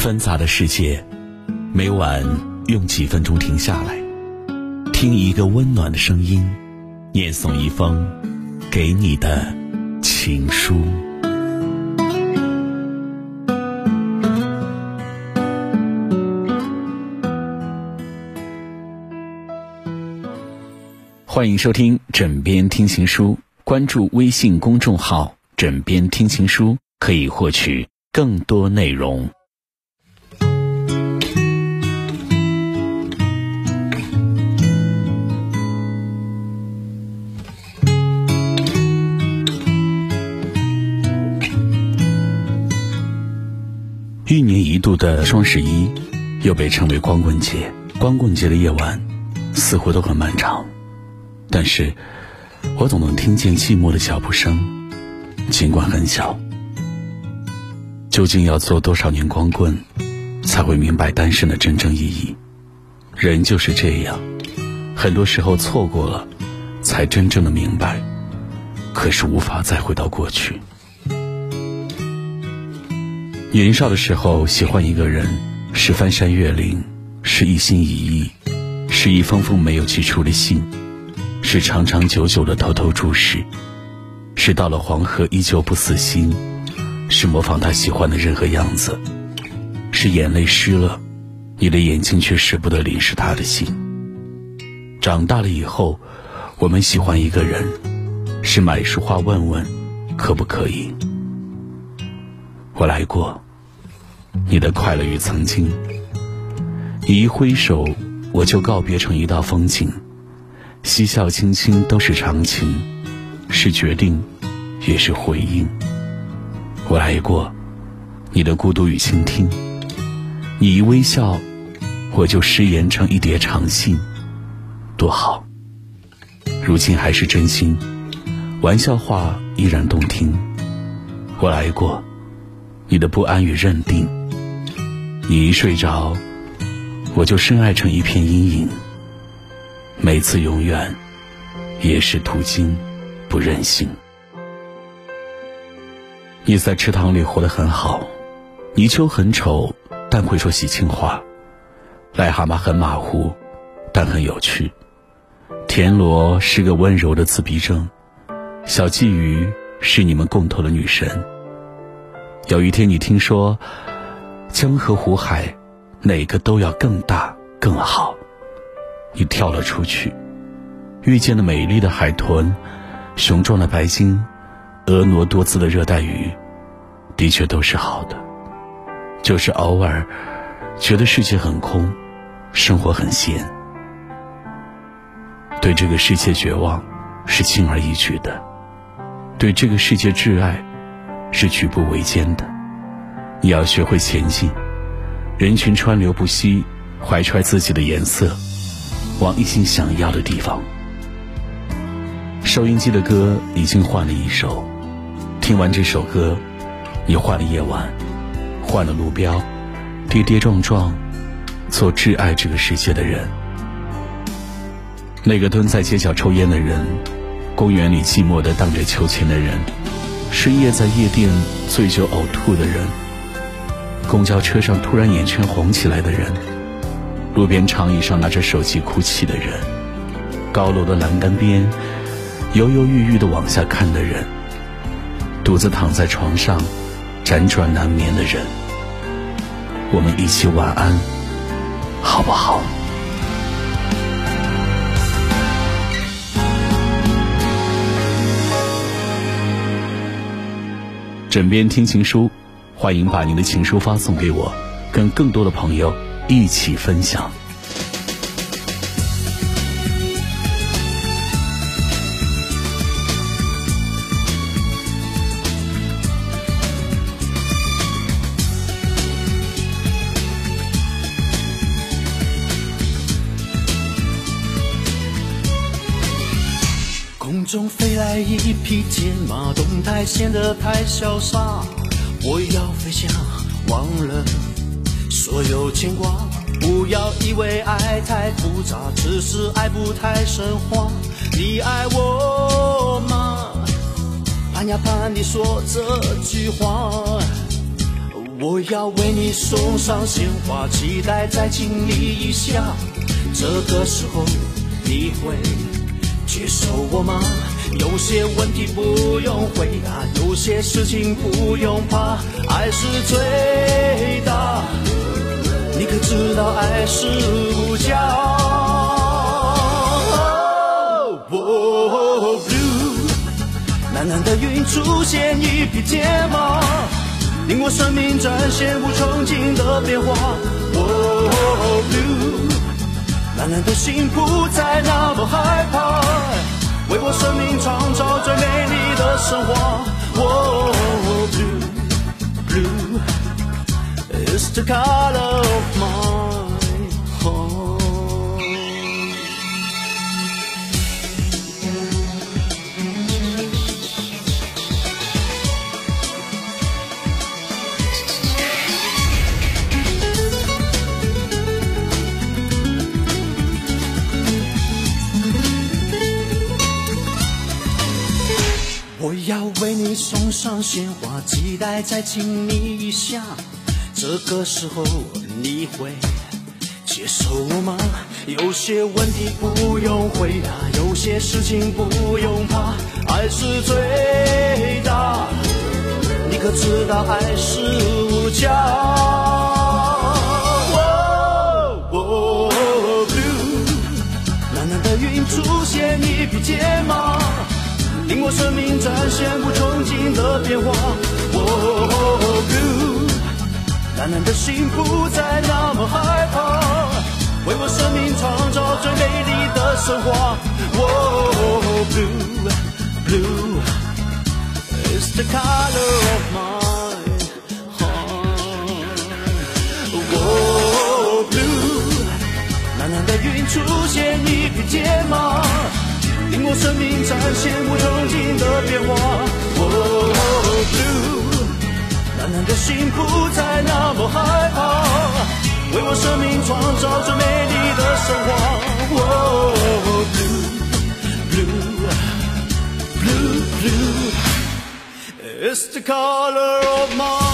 纷杂的世界，每晚用几分钟停下来，听一个温暖的声音，念诵一封给你的情书。欢迎收听《枕边听情书》，关注微信公众号“枕边听情书”，可以获取更多内容。一年一度的双十一，又被称为光棍节。光棍节的夜晚，似乎都很漫长，但是，我总能听见寂寞的脚步声，尽管很小。究竟要做多少年光棍，才会明白单身的真正意义？人就是这样，很多时候错过了，才真正的明白，可是无法再回到过去。年少的时候喜欢一个人，是翻山越岭，是一心一意，是一封封没有寄出的信，是长长久久的偷偷注视，是到了黄河依旧不死心，是模仿他喜欢的任何样子，是眼泪湿了，你的眼睛却舍不得淋湿他的心。长大了以后，我们喜欢一个人，是买束花问问，可不可以？我来过，你的快乐与曾经。你一挥手，我就告别成一道风景，嬉笑轻轻都是长情，是决定，也是回应。我来过，你的孤独与倾听。你一微笑，我就失言成一叠长信，多好。如今还是真心，玩笑话依然动听。我来过。你的不安与认定，你一睡着，我就深爱成一片阴影。每次永远，也是途经，不任性。你在池塘里活得很好，泥鳅很丑，但会说喜庆话；癞蛤蟆很马虎，但很有趣；田螺是个温柔的自闭症，小鲫鱼是你们共同的女神。有一天，你听说江河湖海，哪个都要更大更好。你跳了出去，遇见了美丽的海豚、雄壮的白鲸、婀娜多姿的热带鱼，的确都是好的。就是偶尔觉得世界很空，生活很闲，对这个世界绝望是轻而易举的，对这个世界挚爱。是举步维艰的，你要学会前进。人群川流不息，怀揣自己的颜色，往一心想要的地方。收音机的歌已经换了一首，听完这首歌，你换了夜晚，换了路标，跌跌撞撞，做挚爱这个世界的人。那个蹲在街角抽烟的人，公园里寂寞的荡着秋千的人。深夜在夜店醉酒呕吐的人，公交车上突然眼圈红起来的人，路边长椅上拿着手机哭泣的人，高楼的栏杆边犹犹豫豫的往下看的人，独自躺在床上辗转难眠的人，我们一起晚安，好不好？枕边听情书，欢迎把您的情书发送给我，跟更多的朋友一起分享。中飞来一匹骏马，动态显得太潇洒。我要飞翔，忘了所有牵挂。不要以为爱太复杂，只是爱不太神话。你爱我吗？盼呀盼，你说这句话。我要为你送上鲜花，期待再亲你一下。这个时候你会接受我吗？有些问题不用回答，有些事情不用怕，爱是最大。你可知道爱是无价？哦，blue，蓝蓝的云出现一匹铁马，令我生命展现无穷尽的变化。哦，blue，灿烂的心不再那么害怕，为我生命创造最美丽的神话。哦，blue，blue。is the color of my 为你送上鲜花，期待再亲你一下。这个时候你会接受我吗？有些问题不用回答，有些事情不用怕，爱是最大。你可知道爱是无价？哦哦，blue，蓝蓝的云出现一匹铁马，令我生命展现无穷尽的变化。哦，blue。蓝蓝的心不再那么害怕，为我生命创造最美丽的神话。哦，blue blue is the color of my heart。哦，blue 蓝蓝的云出现一匹铁马，令我生命展现无穷尽的变化。哦，blue。蓝蓝的心不再那么害怕，为我生命创造最美丽的神话。哦，Blue，Blue，Blue，Blue，It's the color of my。